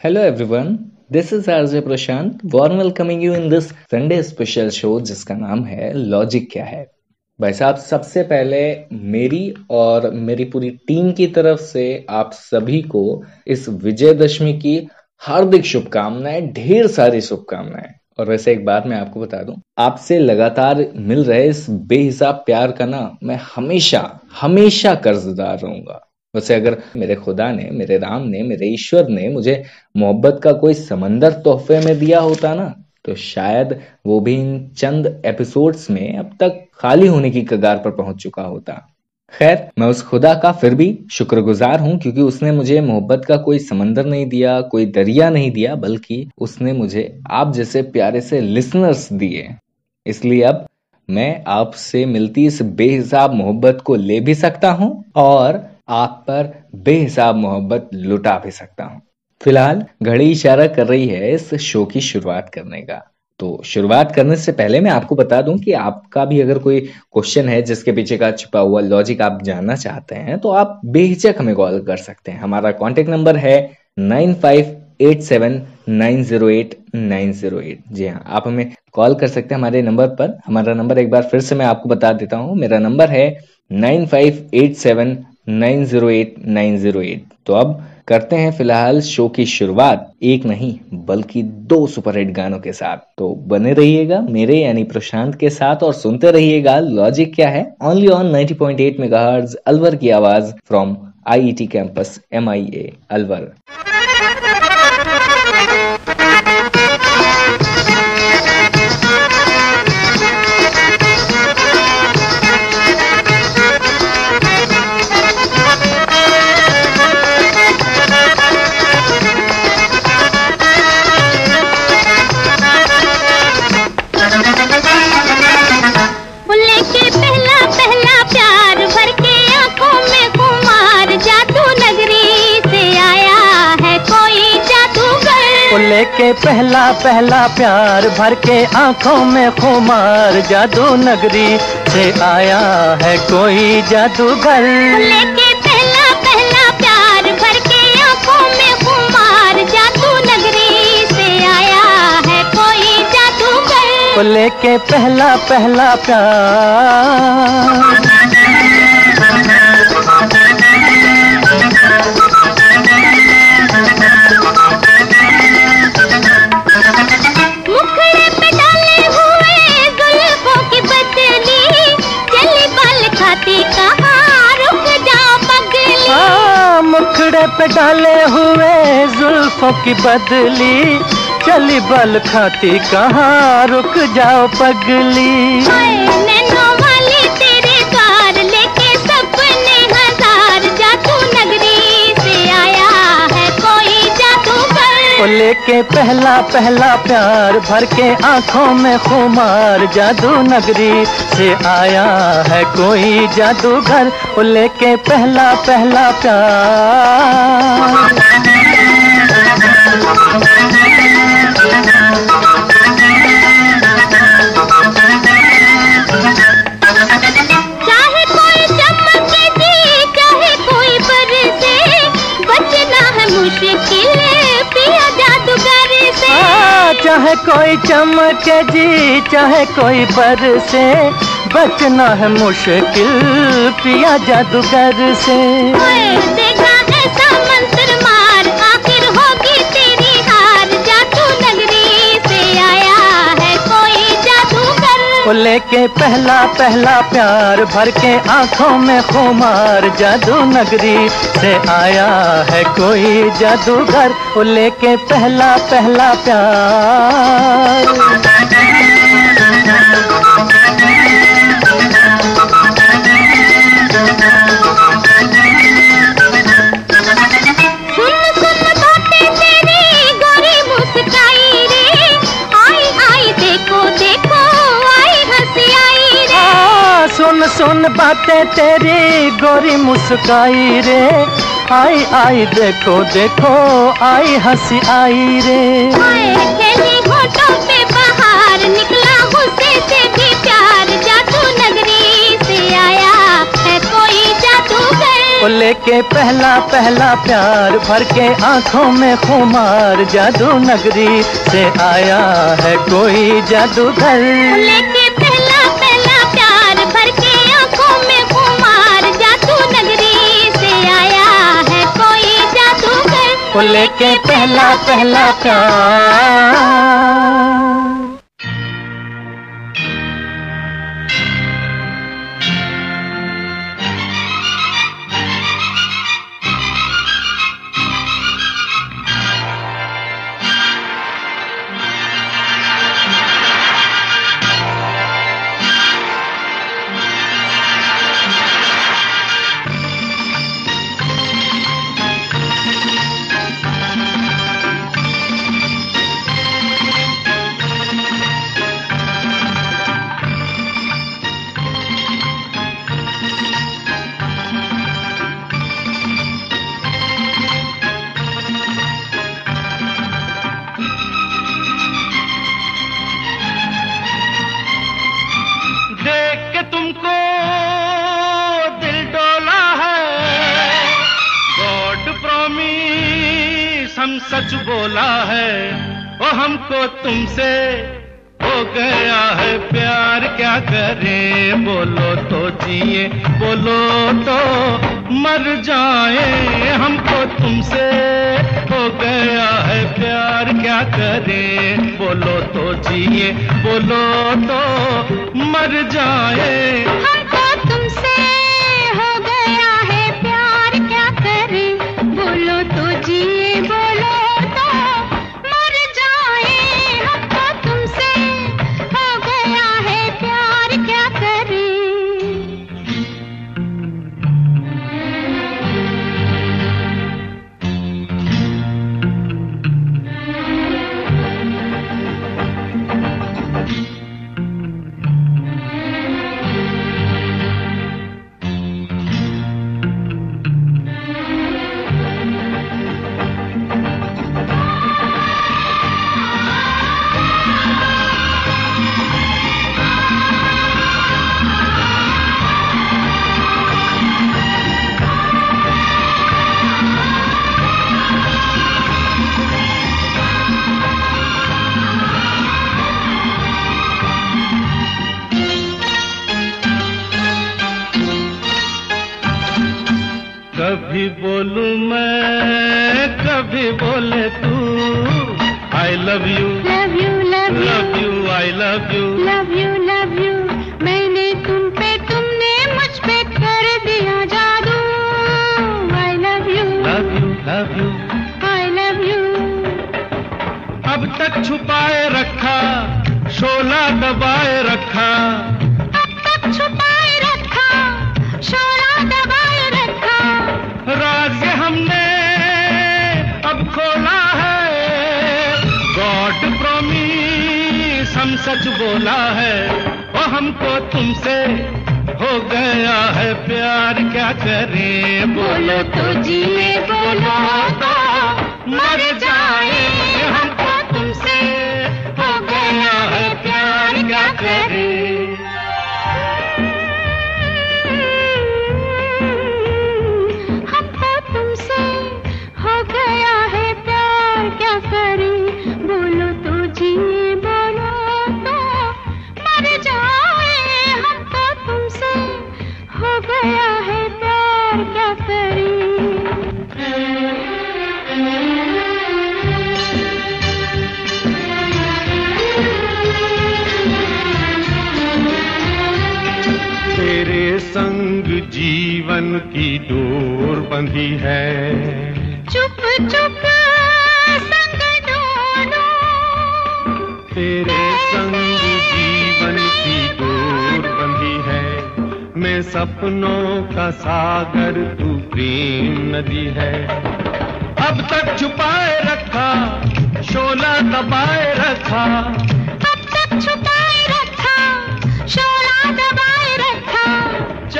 Hello everyone, this is RJ Prashant warm welcoming you in this Sunday special show जिसका नाम है logic क्या है? भाई साहब सबसे पहले मेरी और मेरी पूरी टीम की तरफ़ से आप सभी को इस विजयदशमी की हार्दिक शुभकामनाएँ ढेर सारी शुभकामनाएँ। और वैसे एक बात मैं आपको बता दूँ आपसे लगातार मिल रहे इस बेहिसाब प्यार का ना मैं हमेशा हमेशा कर्जदार रहूँगा। वैसे अगर मेरे खुदा ने, मेरे राम ने, मेरे ईश्वर ने मुझे मोहब्बत का कोई समंदर तोहफे में दिया होता ना तो शायद वो भी इन चंद एपिसोड्स में अब तक खाली होने की कगार पर पहुँच चुका होता। खैर, मैं उस खुदा का फिर भी शुक्रगुजार हूँ क्योंकि उसने मुझे मोहब्बत का कोई समंदर नहीं दिया, कोई दरिया नहीं दिया, बल्कि उसने मुझे आप जैसे प्यारे से लिसनर्स दिए। इसलिए अब मैं आपसे मिलती इस बेहिसाब मोहब्बत को ले भी सकता हूँ और आप पर बेहिसाब मोहब्बत लुटा भी सकता हूँ। फ़िलहाल घड़ी इशारा कर रही है इस शो की शुरुआत करने का। तो शुरुआत करने से पहले मैं आपको बता दूँ कि आपका भी अगर कोई क्वेश्चन है जिसके पीछे का छुपा हुआ लॉजिक आप जानना चाहते हैं तो आप बेहिचक हमें कॉल कर सकते हैं। हमारा कॉन्टेक्ट नंबर है nine five eight seven nine zero eight nine zero eight जी हाँ आप हमें कॉल कर सकते हैं हमारे नंबर पर। हमारा नंबर एक बार फिर से मैं आपको बता देता हूँ। मेरा नंबर है nine five eight seven nine zero eight nine zero eight तो अब करते हैं फ़िलहाल शो की शुरुआत। एक नहीं, बल्कि दो सुपरहिट गानों के साथ। तो बने रहिएगा मेरे यानी प्रशांत के साथ और सुनते रहिएगा लॉजिक क्या है। ओनली ऑन 90.8 पॉइंट अलवर की आवाज़ from IET campus MIA Alwar. पहला पहला प्यार भर के आँखों में खुमार जादू नगरी से आया है कोई जादूगर। लेके पहला पहला प्यार भर के आँखों में खुमार जादू नगरी से आया है कोई जादूगर। लेके पहला पहला प्यार। डाले हुए जुल्फों की बदली चली बल खाती कहाँ रुक जाओ पगली? वो लेके पहला पहला प्यार भर के आँखों में खुमार जादू नगरी से आया है कोई जादूगर वो लेके पहला पहला प्यार। चाहे कोई चमक जी चाहे कोई बरसे बचना है मुश्किल पिया जादूगर से। वो लेके पहला पहला प्यार भर के आँखों में खुमार जादू नगरी से आया है कोई जादूगर वो लेके पहला पहला प्यार। सुन बातें तेरी गोरी मुस्काई रे। आई आई देखो देखो आई हँसी आई रे। होठों पे बाहर निकला से भी प्यार। जादू नगरी से आया है कोई जादूगर। लेके पहला पहला प्यार भर के आँखों में खुमार। जादू नगरी से आया है कोई जादूगर। लेके ओ लेके पहला पहला प्यार। बोलो तो मर जाए। हमको तुमसे बोलूँ मैं कभी बोले तू I love you love you love you love you I love you love you love you मैंने तुम पे तुमने मुझ पे कर दिया जादू। I love you love you love you I love you अब तक छुपाए रखा शोला दबाए रखा सच बोला है, वो हमको तुमसे हो गया है प्यार, क्या करें? बोलो तो जिए। जीवन की डोर बंधी है। चुप चुप संग तेरे संग जीवन की डोर बंधी है। मैं सपनों का सागर तू प्रेम नदी है। अब तक छुपाए रखा शोला दबाए रखा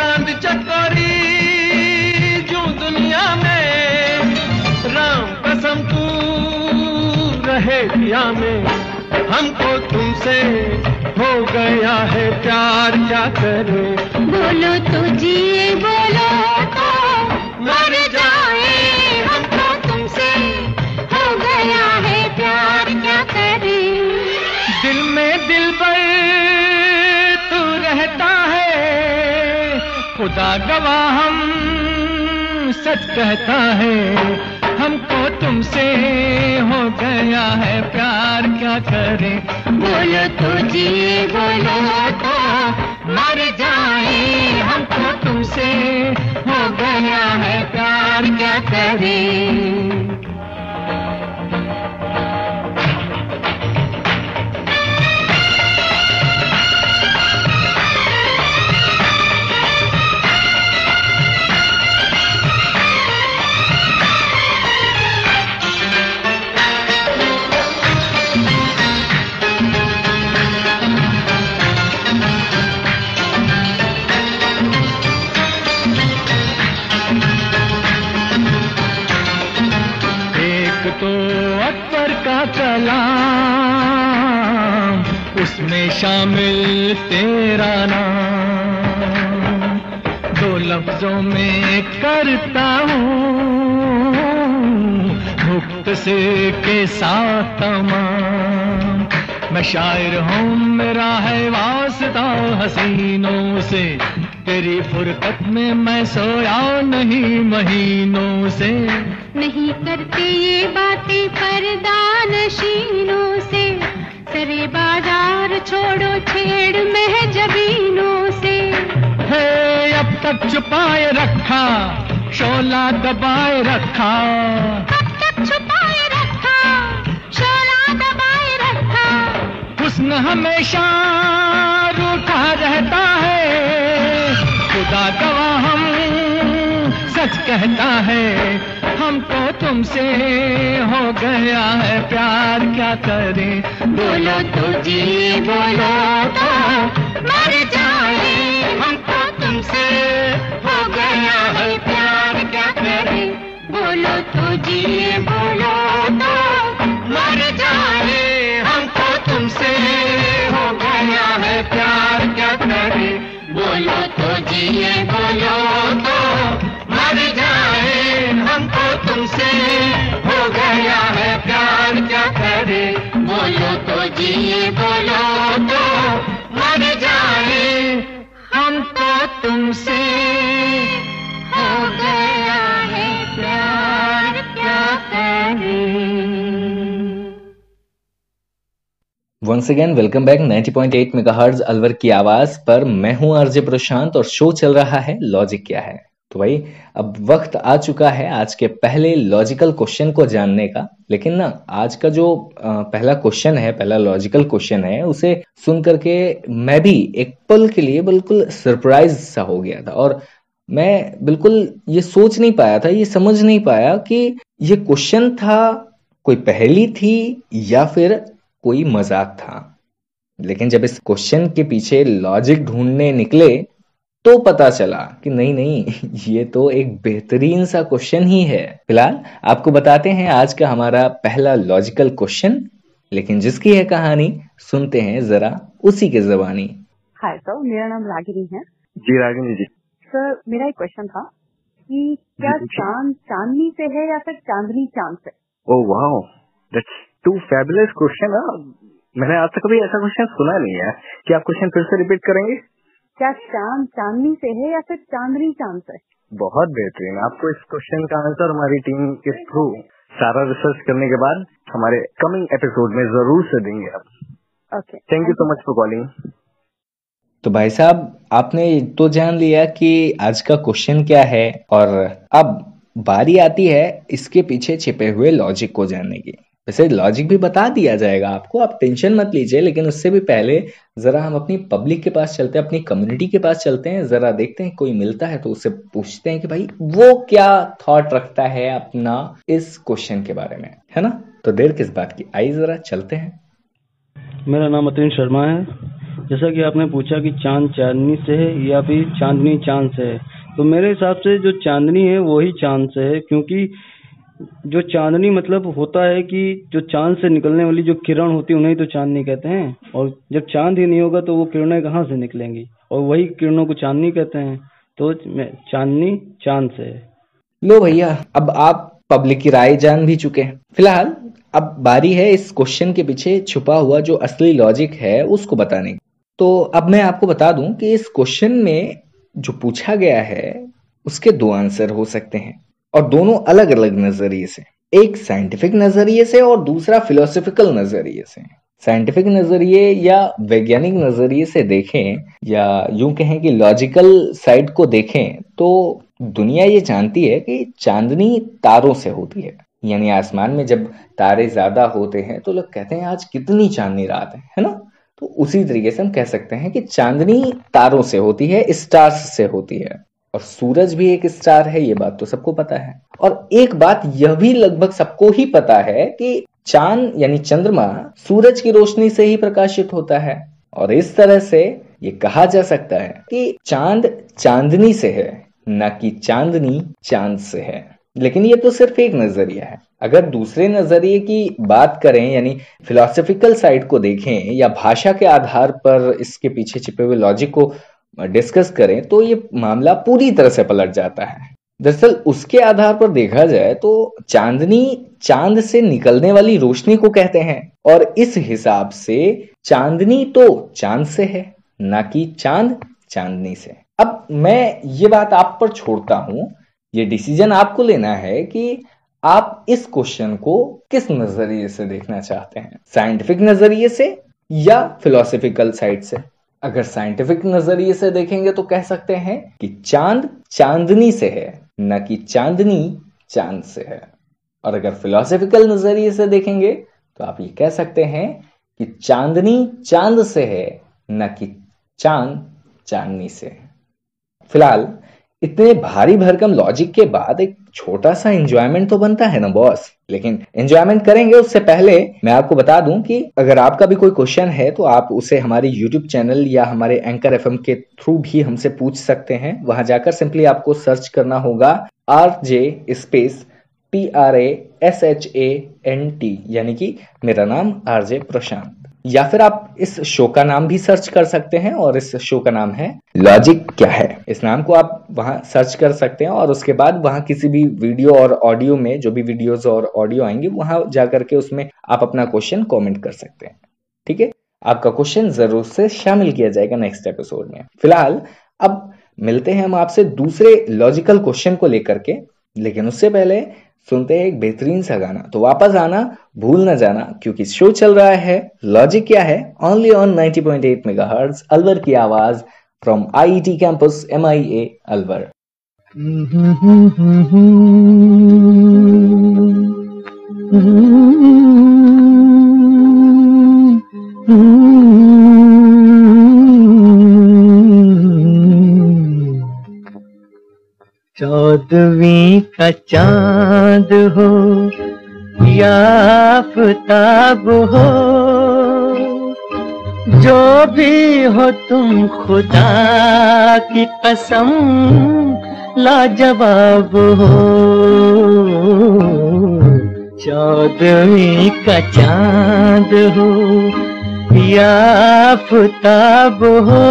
चाँद चकोरी, जो दुनिया में राम कसम तू रहे दिया में। हमको तुमसे हो गया है प्यार, क्या करे? बोलो तो जिए, बोलो तो मर खुदा गवाह हम। सच कहता है, हमको तुमसे हो गया है प्यार, क्या करे? बोलो तो जी, बोलो तो मर जाए, हमको तुमसे हो गया है प्यार, क्या करें? शामिल तेरा नाम। दो लफ्जों में करता हूँ, मुक्त से के साथ तमाम। मैं शायर हूँ, मेरा है वास्ता हसीनों से। तेरी फुरकत में मैं सोया नहीं महीनों से। नहीं करते ये बातें पर्दा नशीनों से। सरे बाज़ार छोड़ो छेड़ में जबीनों से। है अब तक छुपाए रखा शोला दबाए रखा। अब तक छुपाए रखा शोला दबाए रखा। हुस्न हमेशा रूठा रहता है। खुदा गवाह हम सच कहता है हमको तुमसे हो गया है प्यार, क्या करें? बोलो तो जी, बोलो तो मर जाए। हमको तुमसे हो गया है प्यार, क्या करें? बोलो तो जी, बोलो तो मर जाए। हमको तुमसे हो गया है प्यार, क्या करें? बोलो तो जी, बोलो तुमसे हो गया है प्यार, क्या करे? बोलो तो जी बोलो तो मर जाए। हमको तुमसे हो गया है प्यार, क्या करें? Once again welcome back 90.8 megahertz Alwar की आवाज़ पर मैं हूँ आरजे प्रशांत और शो चल रहा है लॉजिक क्या है? तो भाई, अब वक्त आ चुका है आज के पहले लॉजिकल क्वेश्चन को जानने का। लेकिन ना, आज का जो पहला क्वेश्चन है, पहला लॉजिकल क्वेश्चन है, उसे सुन करके मैं भी एक पल के लिए बिल्कुल सरप्राइज़ सा हो गया था। और मैं बिल्कुल ये सोच नहीं पाया था, ये समझ नहीं पाया कि ये क्वेश्चन था, कोई पहली थी या फिर कोई मज़ाक था। लेकिन जब इस क्वेश्चन के पीछे लॉजिक ढूँढने निकले तो पता चला कि नहीं नहीं ये तो एक बेहतरीन सा क्वेश्चन ही है। फ़िलहाल आपको बताते हैं आज का हमारा पहला लॉजिकल क्वेश्चन लेकिन जिसकी है कहानी सुनते हैं जरा उसी के जबानी। हाय सर मेरा नाम रागिनी है। जी रागिनी जी। सर मेरा एक क्वेश्चन था कि क्या। चाँद चांदनी से है या फिर चांदनी चाँद से? ओ wow that's too fabulous question मैंने आज तक कभी ऐसा क्वेश्चन सुना नहीं है। क्या आप क्वेश्चन फिर से रिपीट करेंगे? क्या चाँद चांदनी से है या फिर चांदनी चाँद से? बहुत बेहतरीन। आपको इस क्वेश्चन का आंसर हमारी टीम के थ्रू सारा रिसर्च करने के बाद हमारे कमिंग एपिसोड में ज़रूर से देंगे आप। Okay thank you so much for calling तो भाई साहब आपने तो जान लिया कि आज का क्वेश्चन क्या है और अब बारी आती है इसके पीछे छिपे हुए लॉजिक को जानने की। वैसे लॉजिक भी बता दिया जाएगा आपको, आप टेंशन मत लीजिए, लेकिन उससे भी पहले जरा हम अपनी पब्लिक के पास चलते हैं, अपनी कम्युनिटी के पास चलते हैं, जरा देखते हैं कोई मिलता है तो उससे पूछते हैं कि भाई वो क्या थॉट रखता है अपना इस क्वेश्चन के बारे में, है ना? तो देर किस बात की? आई जरा चलते हैं। मेरा नाम अतुल शर्मा है। जैसा कि आपने पूछा कि चाँद चांदनी से है या फिर चांदनी चाँद से है तो मेरे हिसाब से जो चांदनी है वही चाँद से है, क्योंकि जो चांदनी मतलब होता है कि जो चाँद से निकलने वाली जो किरण होती है, उन्हें तो चांदनी कहते हैं। और जब चाँद ही नहीं होगा तो वो किरणें कहाँ से निकलेंगी? और वही किरणों को चांदनी कहते हैं। तो चांदनी चाँद से है। लो भैया, अब आप पब्लिक की राय जान भी चुके हैं। फ़िलहाल, अब बारी है इस क्वेश्चन के पीछे छुपा हुआ जो असली लॉजिक है, उसको बताने की। तो अब मैं आपको बता दूँ कि इस क्वेश्चन में जो पूछा गया है, उसके दो आंसर हो सकते हैं। और दोनों अलग अलग नज़रिए से। एक साइंटिफिक नज़रिए से और दूसरा फिलोसफिकल नज़रिए से। साइंटिफिक नज़रिए या वैज्ञानिक नज़रिए से देखें या यूँ कहें कि लॉजिकल साइड को देखें तो दुनिया ये जानती है कि चांदनी तारों से होती है। यानी आसमान में जब तारे ज़्यादा होते हैं तो लोग कहते हैं, आज कितनी चांदनी रात है। है ना? तो उसी तरीके से हम कह सकते हैं कि चांदनी तारों से होती है स्टार्स से होती है। और सूरज भी एक स्टार है, ये बात तो सबको पता है। और एक बात यह भी लगभग सबको ही पता है कि चाँद यानी चंद्रमा सूरज की रोशनी से ही प्रकाशित होता है। और इस तरह से ये कहा जा सकता है कि चाँद चांदनी से है, न कि चांदनी चाँद से है। लेकिन ये तो सिर्फ़ एक नज़रिया है। अगर दूसरे नज़रिए की बात करें, यानी फिलोसफिकल साइड को देखें, या भाषा के आधार पर इसके पीछे छिपे हुए लॉजिक को डिस्कस करें तो ये मामला पूरी तरह से पलट जाता है। दरअसल उसके आधार पर देखा जाए तो चांदनी चाँद से निकलने वाली रोशनी को कहते हैं, और इस हिसाब से चांदनी तो चाँद से है, ना कि चाँद चांदनी से। अब मैं ये बात आप पर छोड़ता हूँ, ये डिसीज़न आपको लेना है कि आप इस क्वेश्चन को किस नज़रिए से देखना चाहते हैं? साइंटिफिक नज़रिए से या फिलोसफिकल साइड से? अगर साइंटिफिक नज़रिए से देखेंगे तो कह सकते हैं कि चाँद चांदनी से है, न कि चांदनी चाँद से है। और अगर फिलोसफिकल नज़रिए से देखेंगे तो आप ये कह सकते हैं कि चांदनी चाँद से है, न कि चाँद चांदनी से फ़िलहाल, इतने भारी भरकम लॉजिक के बाद एक छोटा सा एंजॉयमेंट तो बनता है ना बॉस लेकिन एंजॉयमेंट करेंगे उससे पहले मैं आपको बता दूँ कि अगर आपका भी कोई क्वेश्चन है तो आप उसे हमारे यूट्यूब चैनल या हमारे एंकर एफएम के थ्रू भी हमसे पूछ सकते हैं। वहाँ जाकर सिंपली आपको सर्च करना होगा R J space P R A S H A N T यानी कि मेरा नाम आर जे प्रशांत या फिर आप इस शो का नाम भी सर्च कर सकते हैं और इस शो का नाम है लॉजिक क्या है? इस नाम को आप वहाँ सर्च कर सकते हैं और उसके बाद वहाँ किसी भी वीडियो और ऑडियो में जो भी वीडियोस और ऑडियो आएँगे, वहाँ जाकर के उसमें आप अपना क्वेश्चन कमेंट कर सकते हैं। ठीक है? आपका क्वेश्चन ज़रूर से शामिल किया जाएगा नेक्स्ट एपिसोड में। फ़िलहाल, अब मिलते हैं हम आपसे दूसरे लॉजिकल क्वेश्चन को लेकर के, लेकिन उससे पहले सुनते हैं एक बेहतरीन सा गाना तो वापस आना भूल ना जाना क्योंकि शो चल रहा है लॉजिक क्या है ओनली ऑन 90.8 मेगाहर्ट्ज अलवर की आवाज़ from IT campus MIA Alwar चौदवी का चाँद हो या आफताब हो, जो भी हो तुम खुदा की कसम लाजवाब हो। चौदवी का चाँद हो या आफताब हो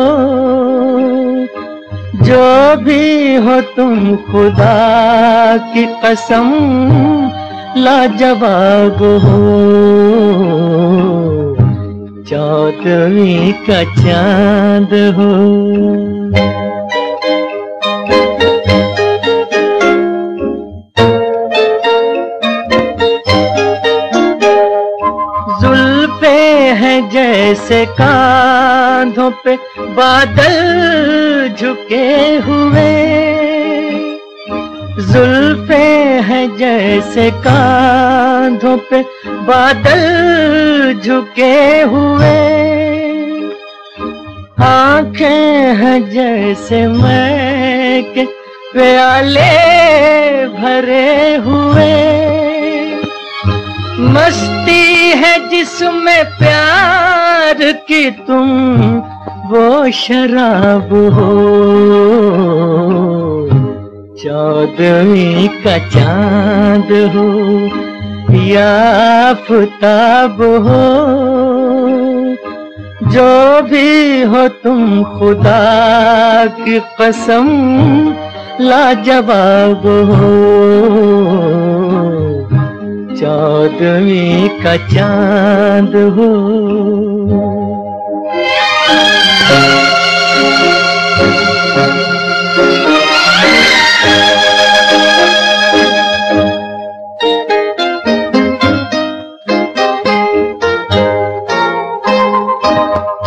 जो भी हो तुम खुदा की कसम, लाजवाब हो। चौदवी का चाँद हो। जुल्फे हैं जैसे कांधों पे बादल जैसे कांधों पे बादल झुके हुए। आँखें हैं जैसे मैं प्याले भरे हुए। मस्ती है जिसमें प्यार की तुम, वो शराब हो। चौदवी का चाँद हो या आफताब हो। जो भी हो तुम खुदा की कसम, लाजवाब हो। चौदवी का चाँद हो।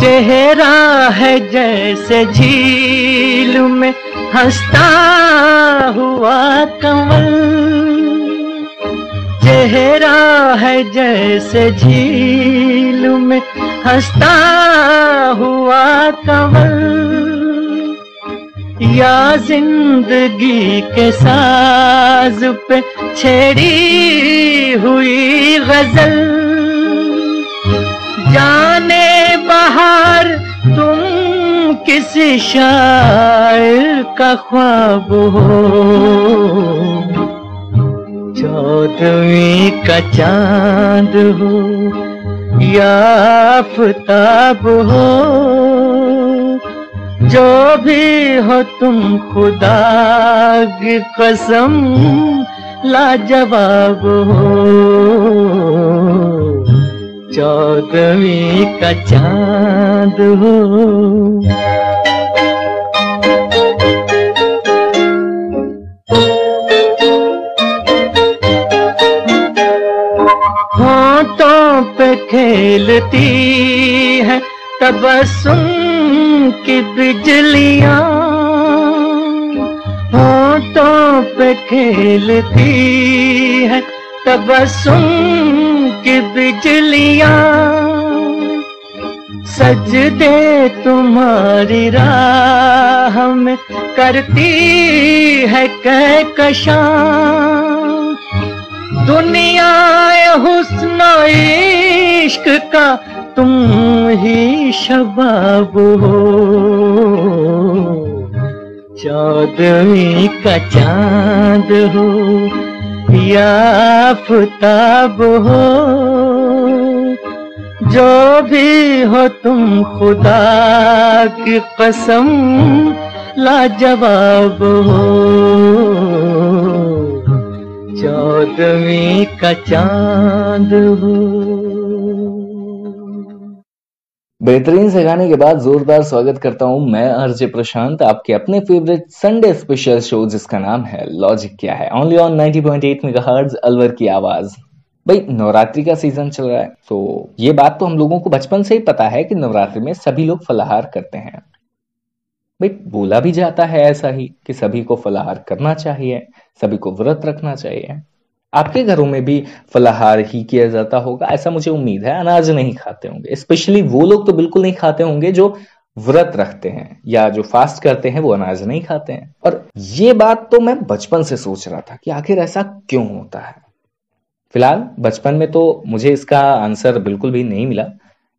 चेहरा है जैसे झील में हंसता हुआ कमल। चेहरा है जैसे झील में हंसता हुआ कमल। या ज़िंदगी के साज पे छेड़ी हुई गज़ल। जाने बाहर तुम किसी शायर का ख्वाब हो। चौदवी का चाँद हो या आफताब हो। जो भी हो तुम खुदा की कसम, लाजवाब हो। चौदवी का चाँद हो। होठों पे खेलती है तबसुम की बिजलियाँ होठों पे खेलती है तबसुम की बिजलियाँ सजदे तुम्हारी राह में, करती है कहकशां दुनिया हुस्न इश्क का तुम ही शबाब हो। चौदवी का चाँद हो या आफताब हो। जो भी हो तुम खुदा की कसम, लाजवाब हो। चौदवी का चाँद हो। बेहतरीन से गाने के बाद जोरदार स्वागत करता हूँ मैं अर्जय प्रशांत, आपके अपने फेवरेट संडे स्पेशल शो जिसका नाम है लॉजिक क्या है? ओनली ऑन 90.8 मेगाहर्ट्ज अलवर की आवाज़। भाई, नवरात्रि का सीज़न चल रहा है तो ये बात तो हम लोगों को बचपन से ही पता है कि नवरात्रि में सभी लोग फलाहार करते हैं। भाई बोला भी जाता है ऐसा ही कि सभी को फलाहार करना चाहिए, सभी को व्रत रखना चाहिए। आपके घरों में भी फलाहार ही किया जाता होगा, ऐसा मुझे उम्मीद है, अनाज नहीं खाते होंगे। स्पेशली वो लोग तो बिल्कुल नहीं खाते होंगे जो व्रत रखते हैं, या जो फास्ट करते हैं, वो अनाज नहीं खाते हैं। और ये बात तो मैं बचपन से सोच रहा था कि आखिर ऐसा क्यों होता है। फ़िलहाल, बचपन में तो मुझे इसका आंसर बिल्कुल भी नहीं मिला।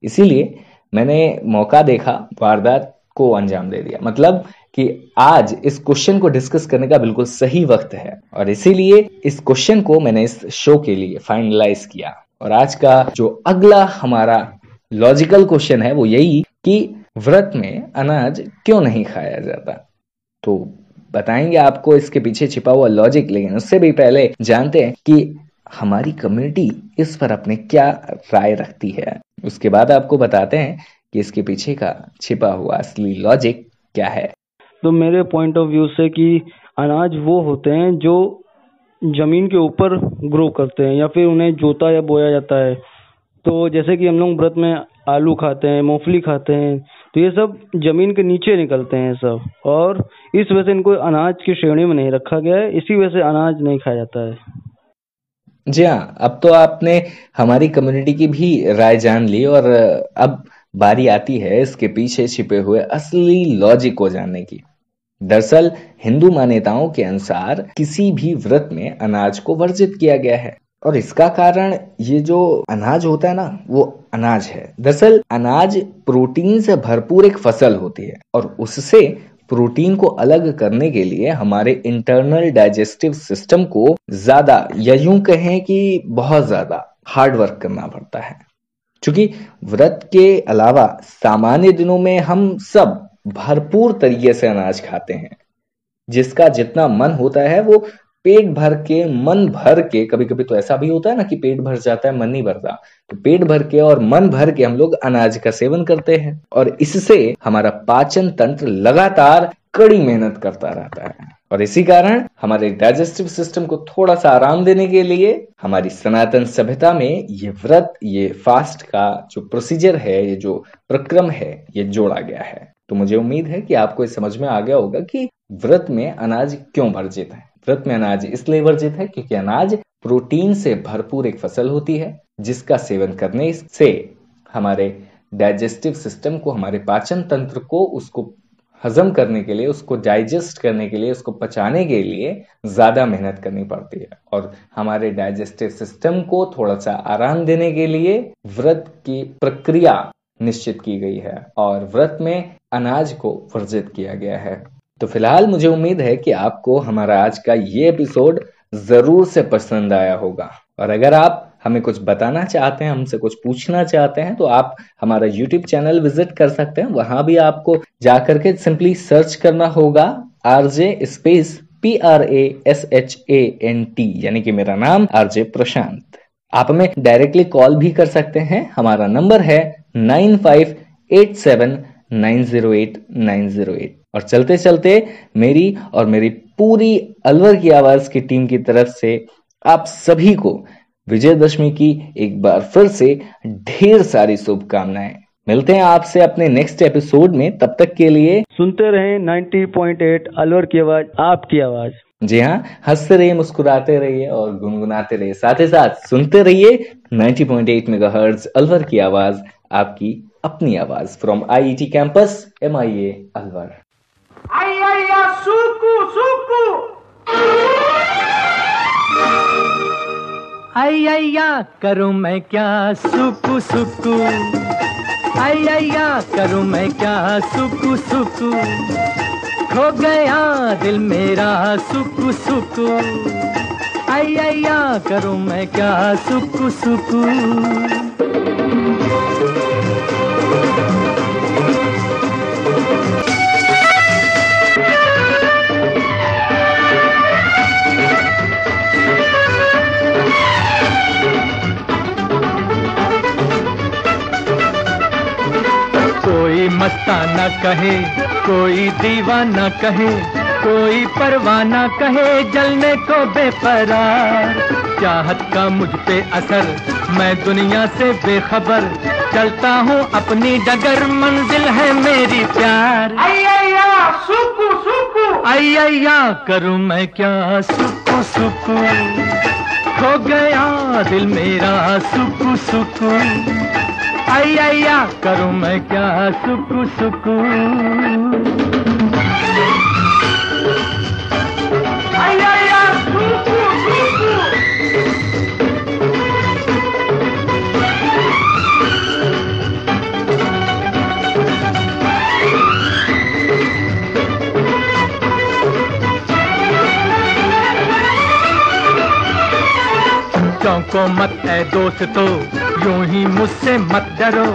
इसीलिए मैंने मौका देखा, वारदात को अंजाम दे दिया। मतलब कि आज इस क्वेश्चन को डिस्कस करने का बिल्कुल सही वक्त है। और इसीलिए इस क्वेश्चन को मैंने इस शो के लिए फाइनलाइज किया। और आज का जो अगला हमारा लॉजिकल क्वेश्चन है, वो यही कि व्रत में अनाज क्यों नहीं खाया जाता? तो बताएँगे आपको इसके पीछे छिपा हुआ लॉजिक लेकिन उससे भी पहले जानते हैं कि हमारी कम्युनिटी इस पर अपने क्या राय रखती है। उसके बाद आपको बताते हैं कि इसके पीछे का छिपा हुआ असली लॉजिक क्या है? तो मेरे पॉइंट ऑफ़ व्यू से कि अनाज वो होते हैं जो ज़मीन के ऊपर ग्रो करते हैं या फिर उन्हें जोता या बोया जाता है। तो जैसे कि हम लोग व्रत में आलू खाते हैं मूंगफली खाते हैं तो ये सब ज़मीन के नीचे निकलते हैं सब। और इस वजह से इनको अनाज की श्रेणी में नहीं रखा गया है इसी वजह से अनाज नहीं खाया जाता है। जी हाँ अब तो आपने हमारी कम्युनिटी की भी राय जान ली और अब बारी आती है इसके पीछे छिपे हुए असली लॉजिक को जानने की। दरअसल, हिंदू मान्यताओं के अनुसार किसी भी व्रत में अनाज को वर्जित किया गया है। और इसका कारण ये जो अनाज होता है ना, वो अनाज है। दरअसल, अनाज प्रोटीन से भरपूर एक फ़सल होती है और उससे प्रोटीन को अलग करने के लिए हमारे इंटरनल डाइजेस्टिव सिस्टम को ज़्यादा या यूँ कहें कि बहुत ज़्यादा हार्ड वर्क करना पड़ता है। क्योंकि व्रत के अलावा सामान्य दिनों में हम सब भरपूर तरीके से अनाज खाते हैं। जिसका जितना मन होता है, वो पेट भर के, मन भर के कभी कभी तो ऐसा भी होता है ना कि पेट भर जाता है, मन नहीं भरता। तो पेट भर के और मन भर के हम लोग अनाज का सेवन करते हैं। और इससे हमारा पाचन तंत्र लगातार कड़ी मेहनत करता रहता है। और इसी कारण हमारे डाइजेस्टिव सिस्टम को थोड़ा सा आराम देने के लिए हमारी सनातन सभ्यता में ये व्रत, ये फास्ट का जो प्रोसीजर है, ये जो प्रक्रम है, ये जोड़ा गया है। तो मुझे उम्मीद है कि आपको इस समझ में आ गया होगा कि व्रत में अनाज क्यों वर्जित है। व्रत में अनाज इसलिए वर्जित है क्योंकि अनाज प्रोटीन से भरपूर एक फ़सल होती है, जिसका सेवन करने से हमारे डाइजेस्टिव सिस्टम को, हमारे पाचन तंत्र को, उसको हजम करने के लिए, उसको डाइजेस्ट करने के लिए, उसको पचाने के लिए ज़्यादा मेहनत करनी पड़ती है। और हमारे डाइजेस्टिव सिस्टम को थोड़ा सा आराम देने के लिए व्रत की प्रक्रिया निश्चित की गई है और व्रत में अनाज को वर्जित किया गया है। तो फ़िलहाल मुझे उम्मीद है कि आपको हमारा आज का ये एपिसोड ज़रूर से पसंद आया होगा। और अगर आप हमें कुछ बताना चाहते हैं, हमसे कुछ पूछना चाहते हैं तो आप हमारा यूट्यूब चैनल विज़िट कर सकते हैं। वहाँ भी आपको जाकर के सिंपली सर्च करना होगा RJ space P R A S H A N T यानी कि मेरा नाम आरजे प्रशांत। आप हमें डायरेक्टली कॉल भी कर सकते हैं। हमारा नंबर है nine five eight seven nine zero eight nine zero eight और चलते चलते मेरी और मेरी पूरी अलवर की आवाज़ की टीम की तरफ़ से आप सभी को विजयदशमी की एक बार फिर से ढेर सारी शुभकामनाएँ। मिलते हैं आपसे अपने नेक्स्ट एपिसोड में। तब तक के लिए सुनते रहे 90.8 अलवर की आवाज़ आपकी आवाज़। जी हाँ हँसते रहिए मुस्कुराते रहिए और गुनगुनाते रहिए। साथ ही साथ सुनते रहिए 90.8 पॉइंट मेगाहर्ट्ज अलवर की आवाज़ आपकी अपनी आवाज़। From IET campus M I A Alwar. आई आई सुकू सुकू। अय्या करूँ मैं क्या सुकु सुकु? अय्या करूँ मैं क्या सुकु सुकु? खो गया दिल मेरा सुकु सुकु। अय्या करूँ मैं क्या सुकु सुकु? ताना कहे कोई दीवाना कहे कोई परवाना कहे जलने को बेपरार चाहत का मुझ पे असर मैं दुनिया से बेखबर। चलता हूँ अपनी डगर मंजिल है मेरी प्यार। अय्या करूँ मैं क्या? सुख सुख खो गया दिल मेरा सुख सुख आइया आया करूँ मैं क्या? सुकू सुकू। को मत है दोस्तों यूँ ही मुझसे मत डरो।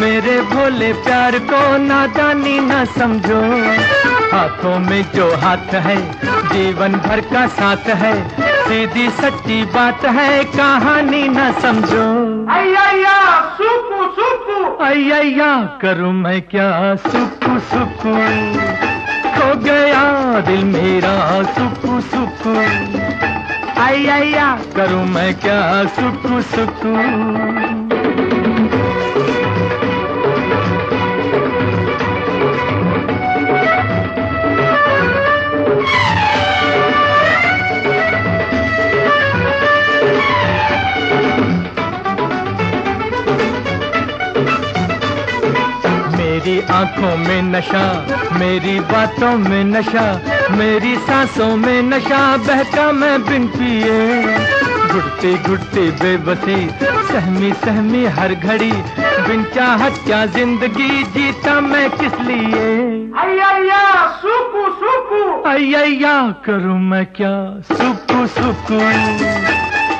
मेरे भोले प्यार को ना जानी ना समझो। हाथों में जो हाथ है जीवन भर का साथ है। सीधी सच्ची बात है कहानी ना समझो। अय्या करूँ मैं क्या? सुख सुख खो गया दिल मेरा सुख सुख अय्या करूँ मैं क्या सुकू सुकु मेरी आँखों में नशा मेरी बातों में नशा मेरी सांसों में नशा बहका मैं बिन पिए। घुटते घुटते बेबसी सहमी सहमी हर घड़ी बिन चाहत क्या ज़िंदगी जीता मैं किस लिए? अय्या करूँ मैं क्या? सुकू सुकू।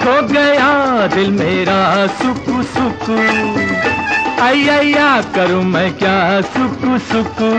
खो गया दिल मेरा सुख सुकू। आई आई आ करूँ मैं क्या? सुकू सुकू